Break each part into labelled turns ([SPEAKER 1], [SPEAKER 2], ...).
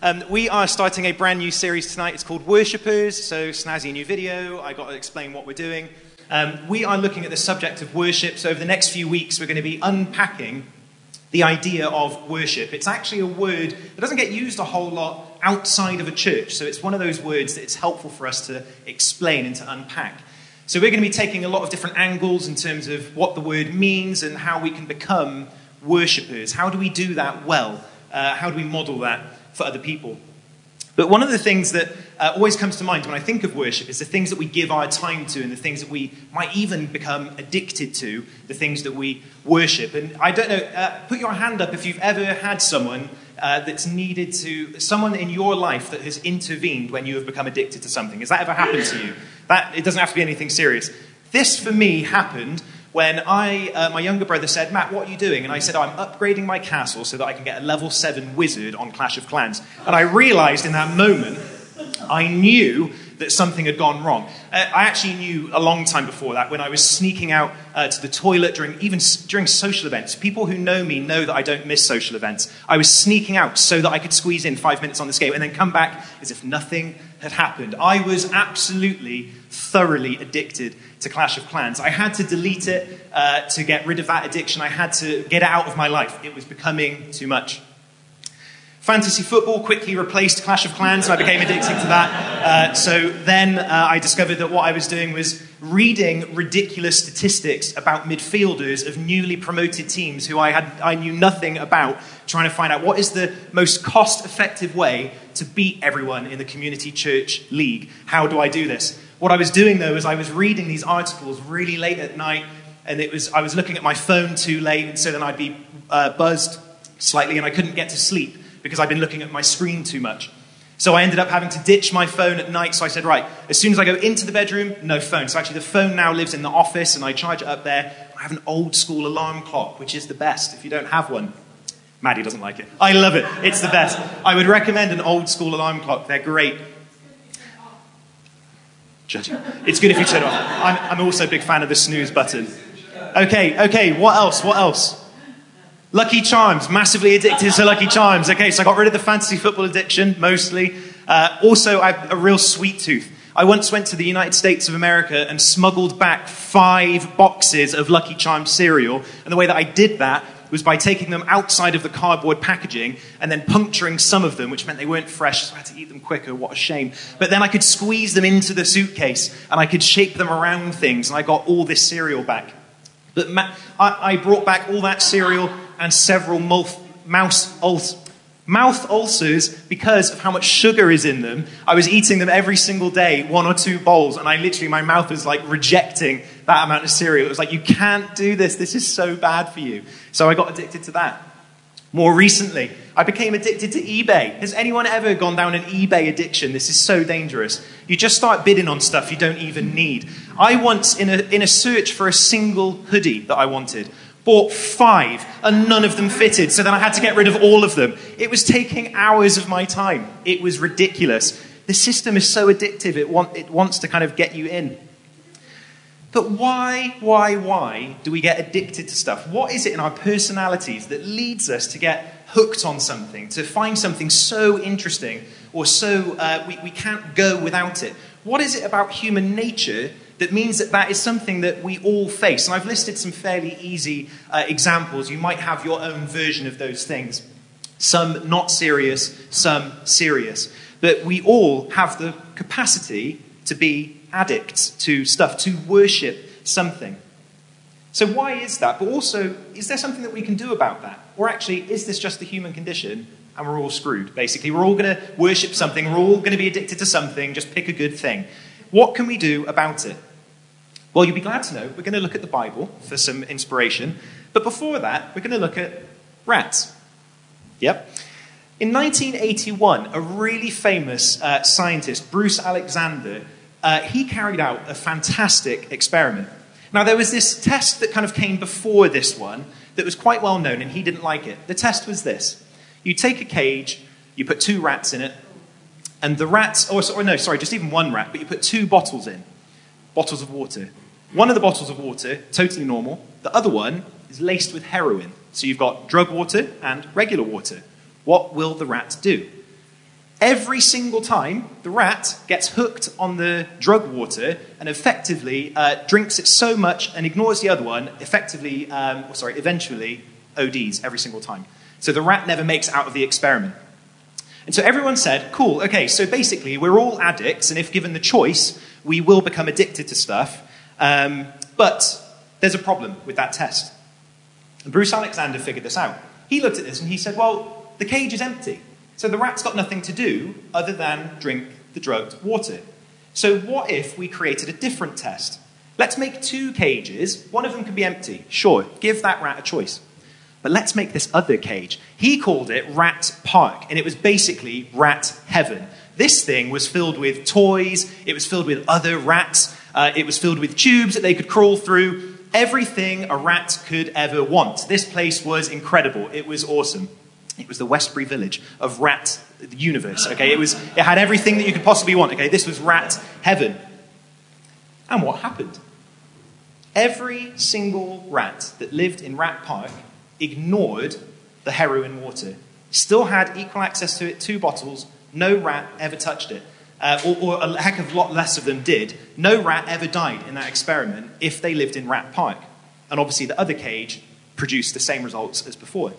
[SPEAKER 1] Um, we are starting a brand new series tonight. It's called Worshippers. So, snazzy new video. I got to explain what we're doing. Um, we are looking at the subject of worship. So, over the next few weeks, we're going to be unpacking the idea of worship. It's actually a word that doesn't get used a whole lot outside of a church. So, it's one of those words that it's helpful for us to explain and to unpack. So, we're going to be taking a lot of different angles in terms of what the word means and how we can become worshippers. How do we do that well? Uh, how do we model that for other people? But one of the things that uh, always comes to mind when I think of worship is the things that we give our time to and the things that we might even become addicted to, the things that we worship. And I don't know, uh, put your hand up if you've ever had someone uh, that's needed to, someone in your life that has intervened when you have become addicted to something. Has that ever happened to you? That, it doesn't have to be anything serious. This, for me, happened when I, uh, my younger brother said, Matt, what are you doing? And I said, I'm upgrading my castle so that I can get a level 7 wizard on Clash of Clans. And I realized in that moment, I knew that something had gone wrong. Uh, I actually knew a long time before that when I was sneaking out uh, to the toilet during even during social events. People who know me know that I don't miss social events. I was sneaking out so that I could squeeze in five minutes on this game and then come back as if nothing had happened. I was absolutely, thoroughly addicted to Clash of Clans. I had to delete it uh, to get rid of that addiction. I had to get it out of my life. It was becoming too much. Fantasy football quickly replaced Clash of Clans, and I became addicted to that. Uh, so then uh, I discovered that what I was doing was reading ridiculous statistics about midfielders of newly promoted teams who I, had, I knew nothing about, trying to find out what is the most cost effective way to beat everyone in the community church league. How do I do this? What I was doing though is I was reading these articles really late at night, and it was, I was looking at my phone too late, and so then I'd be uh, buzzed slightly and I couldn't get to sleep because I've been looking at my screen too much. So I ended up having to ditch my phone at night. So I said, right, as soon as I go into the bedroom, no phone. So actually, the phone now lives in the office and I charge it up there. I have an old school alarm clock, which is the best if you don't have one. Maddie doesn't like it. I love it. It's the best. I would recommend an old school alarm clock. They're great. Judging. It's good if you turn it off. I'm, I'm also a big fan of the snooze button. Okay, okay, what else? What else? Lucky Charms, massively addicted to Lucky Charms. Okay, so I got rid of the fantasy football addiction, mostly. Uh, also, I have a real sweet tooth. I once went to the United States of America and smuggled back five boxes of Lucky Charms cereal. And the way that I did that was by taking them outside of the cardboard packaging and then puncturing some of them, which meant they weren't fresh, so I had to eat them quicker. What a shame. But then I could squeeze them into the suitcase and I could shape them around things, and I got all this cereal back. But ma- I, I brought back all that cereal and several mouth, mouse ul- mouth ulcers because of how much sugar is in them. I was eating them every single day, one or two bowls, and I literally, my mouth was like rejecting that amount of cereal. It was like, you can't do this. This is so bad for you. So I got addicted to that. More recently, I became addicted to eBay. Has anyone ever gone down an eBay addiction? This is so dangerous. You just start bidding on stuff you don't even need. I once, in a, in a search for a single hoodie that I wanted, bought five and none of them fitted, so then I had to get rid of all of them. It was taking hours of my time. It was ridiculous. The system is so addictive, it, want, it wants to kind of get you in. But why, why, why do we get addicted to stuff? What is it in our personalities that leads us to get hooked on something, to find something so interesting or so uh, we, we can't go without it? What is it about human nature that means that that is something that we all face? And I've listed some fairly easy uh, examples. You might have your own version of those things. Some not serious, some serious. But we all have the capacity to be addicts to stuff, to worship something. So, why is that? But also, is there something that we can do about that? Or actually, is this just the human condition and we're all screwed? Basically, we're all going to worship something, we're all going to be addicted to something, just pick a good thing. What can we do about it? Well, you'll be glad to know we're going to look at the Bible for some inspiration. But before that, we're going to look at rats. Yep. In 1981, a really famous uh, scientist, Bruce Alexander, uh, he carried out a fantastic experiment. Now, there was this test that kind of came before this one that was quite well known, and he didn't like it. The test was this you take a cage, you put two rats in it, and the rats, or, or no, sorry, just even one rat, but you put two bottles in bottles of water. One of the bottles of water, totally normal, the other one is laced with heroin. So you've got drug water and regular water. What will the rat do? Every single time, the rat gets hooked on the drug water and effectively uh, drinks it so much and ignores the other one, effectively, um, sorry, eventually ODs every single time. So the rat never makes out of the experiment. And so everyone said, cool, okay, so basically we're all addicts, and if given the choice, we will become addicted to stuff. Um, but there's a problem with that test. And Bruce Alexander figured this out. He looked at this and he said, well, the cage is empty. So the rat's got nothing to do other than drink the drugged water. So what if we created a different test? Let's make two cages. One of them can be empty. Sure, give that rat a choice. But let's make this other cage. He called it Rat Park, and it was basically rat heaven. This thing was filled with toys, it was filled with other rats, uh, it was filled with tubes that they could crawl through. Everything a rat could ever want. This place was incredible. It was awesome. It was the Westbury village of rat universe. Okay, it was it had everything that you could possibly want. Okay, this was rat heaven. And what happened? Every single rat that lived in Rat Park ignored the heroin water. Still had equal access to it, two bottles. No rat ever touched it. Uh, or, or, a heck of a lot less of them did. No rat ever died in that experiment if they lived in Rat Park. And obviously, the other cage produced the same results as before.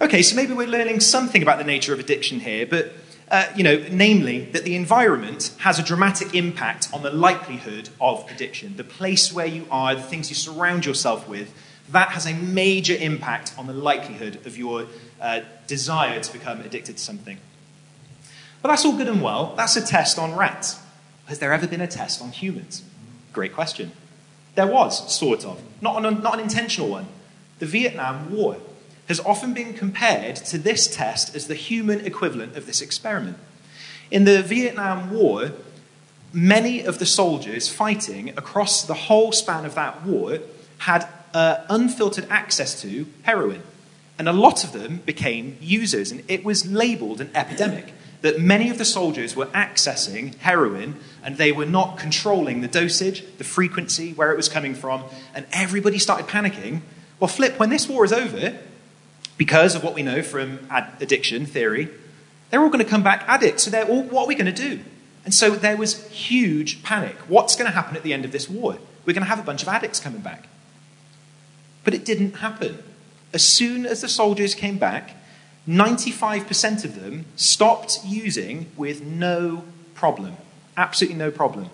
[SPEAKER 1] Okay, so maybe we're learning something about the nature of addiction here, but uh, you know, namely that the environment has a dramatic impact on the likelihood of addiction. The place where you are, the things you surround yourself with, that has a major impact on the likelihood of your uh, desire to become addicted to something. But that's all good and well. That's a test on rats. Has there ever been a test on humans? Great question. There was, sort of. Not an, not an intentional one. The Vietnam War has often been compared to this test as the human equivalent of this experiment. In the Vietnam War, many of the soldiers fighting across the whole span of that war had uh, unfiltered access to heroin. And a lot of them became users, and it was labeled an epidemic that many of the soldiers were accessing heroin and they were not controlling the dosage, the frequency, where it was coming from, and everybody started panicking. Well, flip, when this war is over, because of what we know from addiction theory, they're all going to come back addicts. So they're all, what are we going to do? And so there was huge panic. What's going to happen at the end of this war? We're going to have a bunch of addicts coming back. But it didn't happen. As soon as the soldiers came back, 95% of them stopped using with no problem. Absolutely no problem.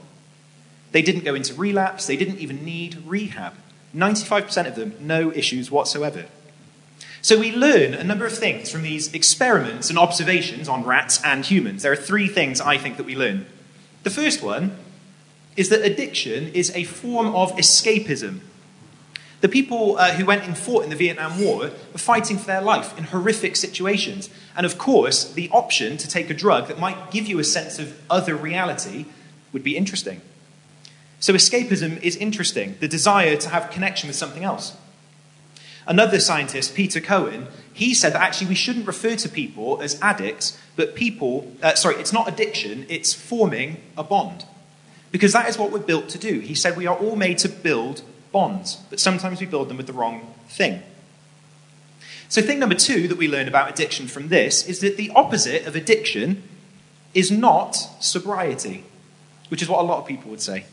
[SPEAKER 1] They didn't go into relapse, they didn't even need rehab. 95% of them, no issues whatsoever. So we learn a number of things from these experiments and observations on rats and humans. There are three things I think that we learn. The first one is that addiction is a form of escapism. The people uh, who went and fought in the Vietnam War were fighting for their life in horrific situations. And of course, the option to take a drug that might give you a sense of other reality would be interesting. So, escapism is interesting, the desire to have connection with something else. Another scientist, Peter Cohen, he said that actually we shouldn't refer to people as addicts, but people, uh, sorry, it's not addiction, it's forming a bond. Because that is what we're built to do. He said we are all made to build bonds, but sometimes we build them with the wrong thing. So, thing number two that we learn about addiction from this is that the opposite of addiction is not sobriety, which is what a lot of people would say.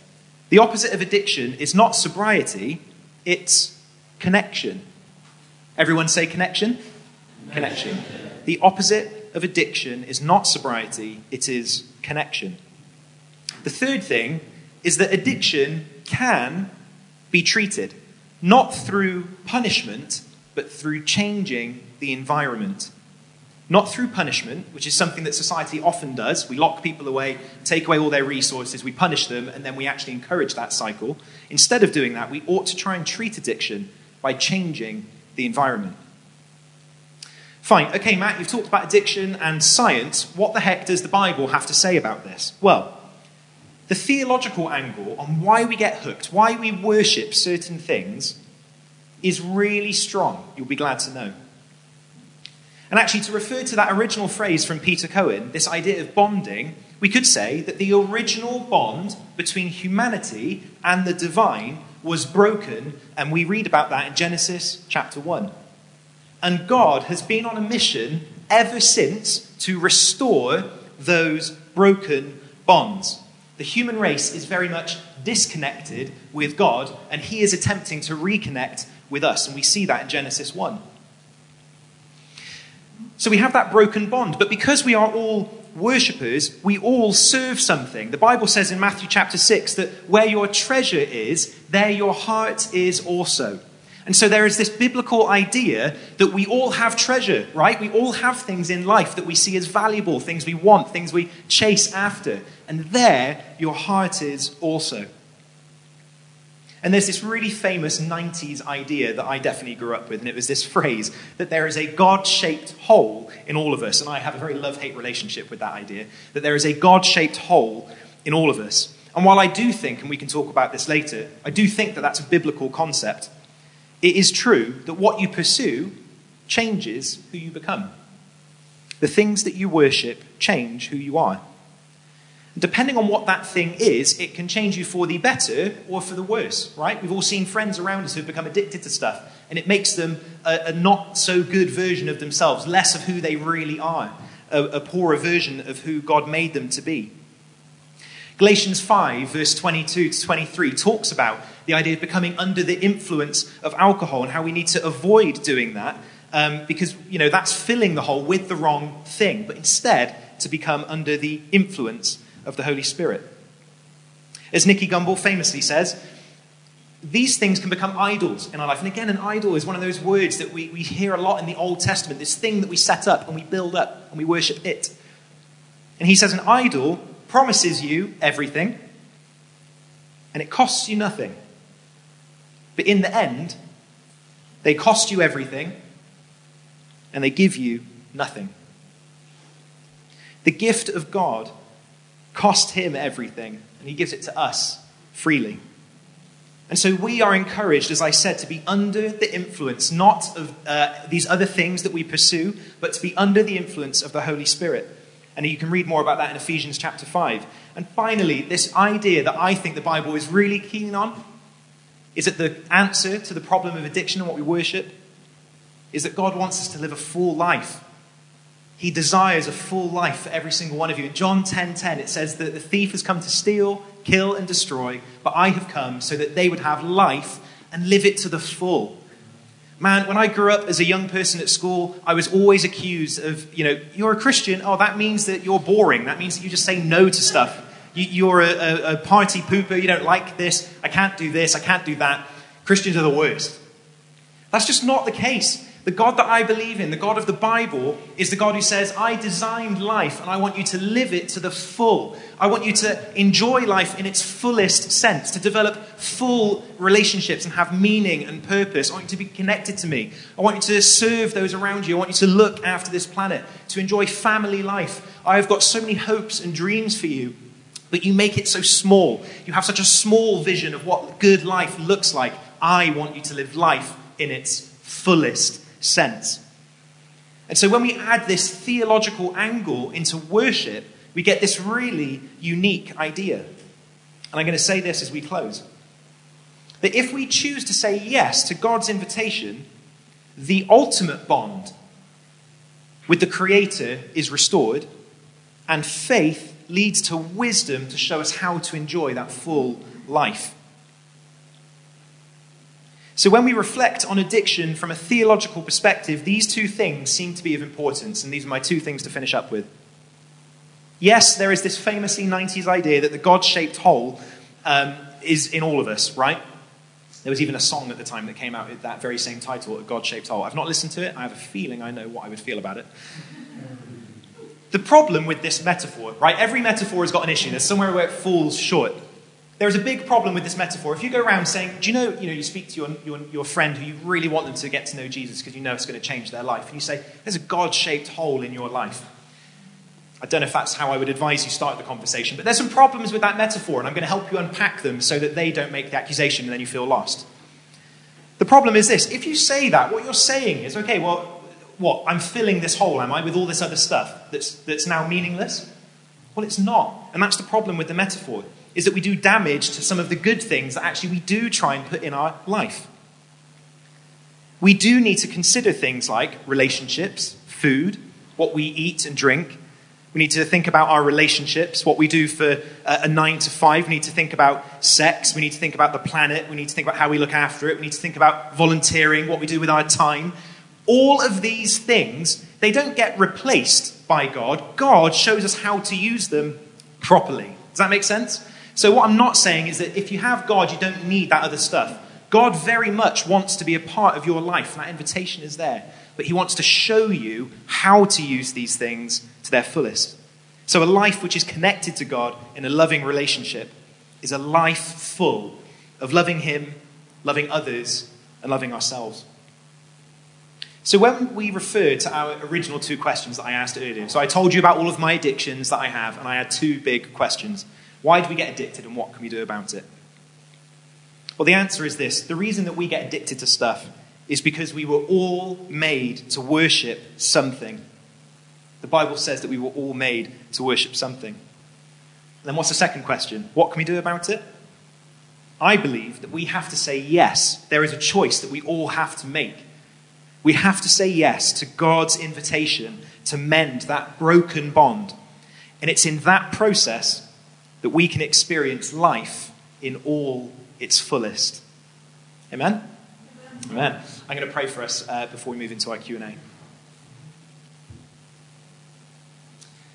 [SPEAKER 1] The opposite of addiction is not sobriety, it's connection. Everyone say connection? Connection. The opposite of addiction is not sobriety, it is connection. The third thing is that addiction can be treated, not through punishment, but through changing the environment. Not through punishment, which is something that society often does. We lock people away, take away all their resources, we punish them, and then we actually encourage that cycle. Instead of doing that, we ought to try and treat addiction by changing the environment. Fine, okay, Matt, you've talked about addiction and science. What the heck does the Bible have to say about this? Well, the theological angle on why we get hooked, why we worship certain things, is really strong. You'll be glad to know. And actually, to refer to that original phrase from Peter Cohen, this idea of bonding, we could say that the original bond between humanity and the divine was broken, and we read about that in Genesis chapter 1. And God has been on a mission ever since to restore those broken bonds. The human race is very much disconnected with God, and He is attempting to reconnect with us. And we see that in Genesis 1. So we have that broken bond. But because we are all worshippers, we all serve something. The Bible says in Matthew chapter 6 that where your treasure is, there your heart is also. And so there is this biblical idea that we all have treasure, right? We all have things in life that we see as valuable, things we want, things we chase after. And there your heart is also. And there's this really famous 90s idea that I definitely grew up with, and it was this phrase that there is a God shaped hole in all of us. And I have a very love hate relationship with that idea that there is a God shaped hole in all of us. And while I do think, and we can talk about this later, I do think that that's a biblical concept, it is true that what you pursue changes who you become. The things that you worship change who you are. Depending on what that thing is, it can change you for the better or for the worse, right? We've all seen friends around us who've become addicted to stuff, and it makes them a, a not so good version of themselves, less of who they really are, a, a poorer version of who God made them to be. Galatians 5, verse 22 to 23, talks about the idea of becoming under the influence of alcohol and how we need to avoid doing that um, because, you know, that's filling the hole with the wrong thing, but instead to become under the influence of the Holy Spirit. As Nicky Gumbel famously says, these things can become idols in our life. And again, an idol is one of those words that we, we hear a lot in the Old Testament, this thing that we set up and we build up and we worship it. And he says an idol promises you everything and it costs you nothing. But in the end, they cost you everything and they give you nothing. The gift of God cost him everything, and he gives it to us freely. And so we are encouraged, as I said, to be under the influence not of uh, these other things that we pursue, but to be under the influence of the Holy Spirit. And you can read more about that in Ephesians chapter 5. And finally, this idea that I think the Bible is really keen on is that the answer to the problem of addiction and what we worship is that God wants us to live a full life. He desires a full life for every single one of you. In John 10:10 10, 10, it says that the thief has come to steal, kill and destroy, but I have come so that they would have life and live it to the full. Man, when I grew up as a young person at school, I was always accused of, you know, you're a Christian. Oh, that means that you're boring. That means that you just say no to stuff. You, are a, a, a party pooper. You don't like this. I can't do this. I can't do that. Christians are the worst. That's just not the case. The God that I believe in, the God of the Bible, is the God who says, I designed life and I want you to live it to the full. I want you to enjoy life in its fullest sense, to develop full relationships and have meaning and purpose. I want you to be connected to me. I want you to serve those around you. I want you to look after this planet, to enjoy family life. I have got so many hopes and dreams for you, but you make it so small. You have such a small vision of what good life looks like. I want you to live life in its fullest sense. And so when we add this theological angle into worship, we get this really unique idea. And I'm going to say this as we close that if we choose to say yes to God's invitation, the ultimate bond with the Creator is restored, and faith leads to wisdom to show us how to enjoy that full life. So, when we reflect on addiction from a theological perspective, these two things seem to be of importance, and these are my two things to finish up with. Yes, there is this famously 90s idea that the God shaped hole um, is in all of us, right? There was even a song at the time that came out with that very same title, A God Shaped Hole. I've not listened to it. I have a feeling I know what I would feel about it. The problem with this metaphor, right? Every metaphor has got an issue. There's somewhere where it falls short. There is a big problem with this metaphor. If you go around saying, do you know, you know, you speak to your, your, your friend who you really want them to get to know Jesus because you know it's going to change their life, and you say, there's a God shaped hole in your life. I don't know if that's how I would advise you start the conversation, but there's some problems with that metaphor, and I'm going to help you unpack them so that they don't make the accusation and then you feel lost. The problem is this if you say that, what you're saying is, okay, well, what? I'm filling this hole, am I, with all this other stuff that's, that's now meaningless? Well, it's not. And that's the problem with the metaphor is that we do damage to some of the good things that actually we do try and put in our life. We do need to consider things like relationships, food, what we eat and drink. We need to think about our relationships, what we do for a nine to five. We need to think about sex. We need to think about the planet. We need to think about how we look after it. We need to think about volunteering, what we do with our time. All of these things, they don't get replaced by God. God shows us how to use them properly. Does that make sense? So, what I'm not saying is that if you have God, you don't need that other stuff. God very much wants to be a part of your life, and that invitation is there. But He wants to show you how to use these things to their fullest. So, a life which is connected to God in a loving relationship is a life full of loving Him, loving others, and loving ourselves. So, when we refer to our original two questions that I asked earlier, so I told you about all of my addictions that I have, and I had two big questions. Why do we get addicted, and what can we do about it? Well, the answer is this the reason that we get addicted to stuff is because we were all made to worship something. The Bible says that we were all made to worship something. And then what's the second question? What can we do about it? I believe that we have to say yes. There is a choice that we all have to make. We have to say yes to God's invitation to mend that broken bond. And it's in that process that we can experience life in all its fullest. Amen? Amen. I'm going to pray for us uh, before we move into our Q&A.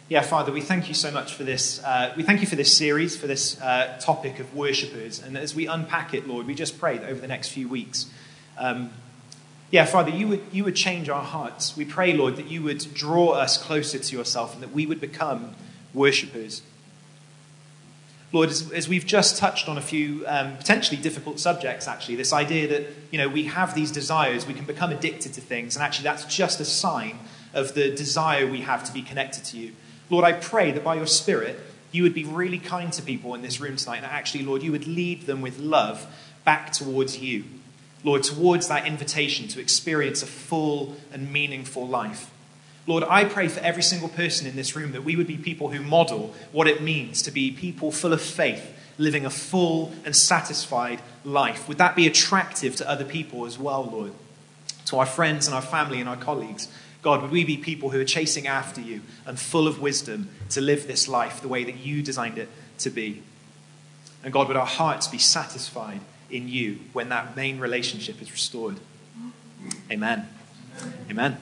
[SPEAKER 1] Yeah, Father, we thank you so much for this. Uh, we thank you for this series, for this uh, topic of worshippers. And as we unpack it, Lord, we just pray that over the next few weeks, um, yeah, Father, you would, you would change our hearts. We pray, Lord, that you would draw us closer to yourself and that we would become worshippers. Lord, as, as, we've just touched on a few um, potentially difficult subjects, actually, this idea that you know we have these desires, we can become addicted to things, and actually that's just a sign of the desire we have to be connected to you. Lord, I pray that by your Spirit, you would be really kind to people in this room tonight, and actually, Lord, you would lead them with love back towards you. Lord, towards that invitation to experience a full and meaningful life. Lord, I pray for every single person in this room that we would be people who model what it means to be people full of faith, living a full and satisfied life. Would that be attractive to other people as well, Lord? To our friends and our family and our colleagues. God, would we be people who are chasing after you and full of wisdom to live this life the way that you designed it to be? And God, would our hearts be satisfied in you when that main relationship is restored? Amen. Amen.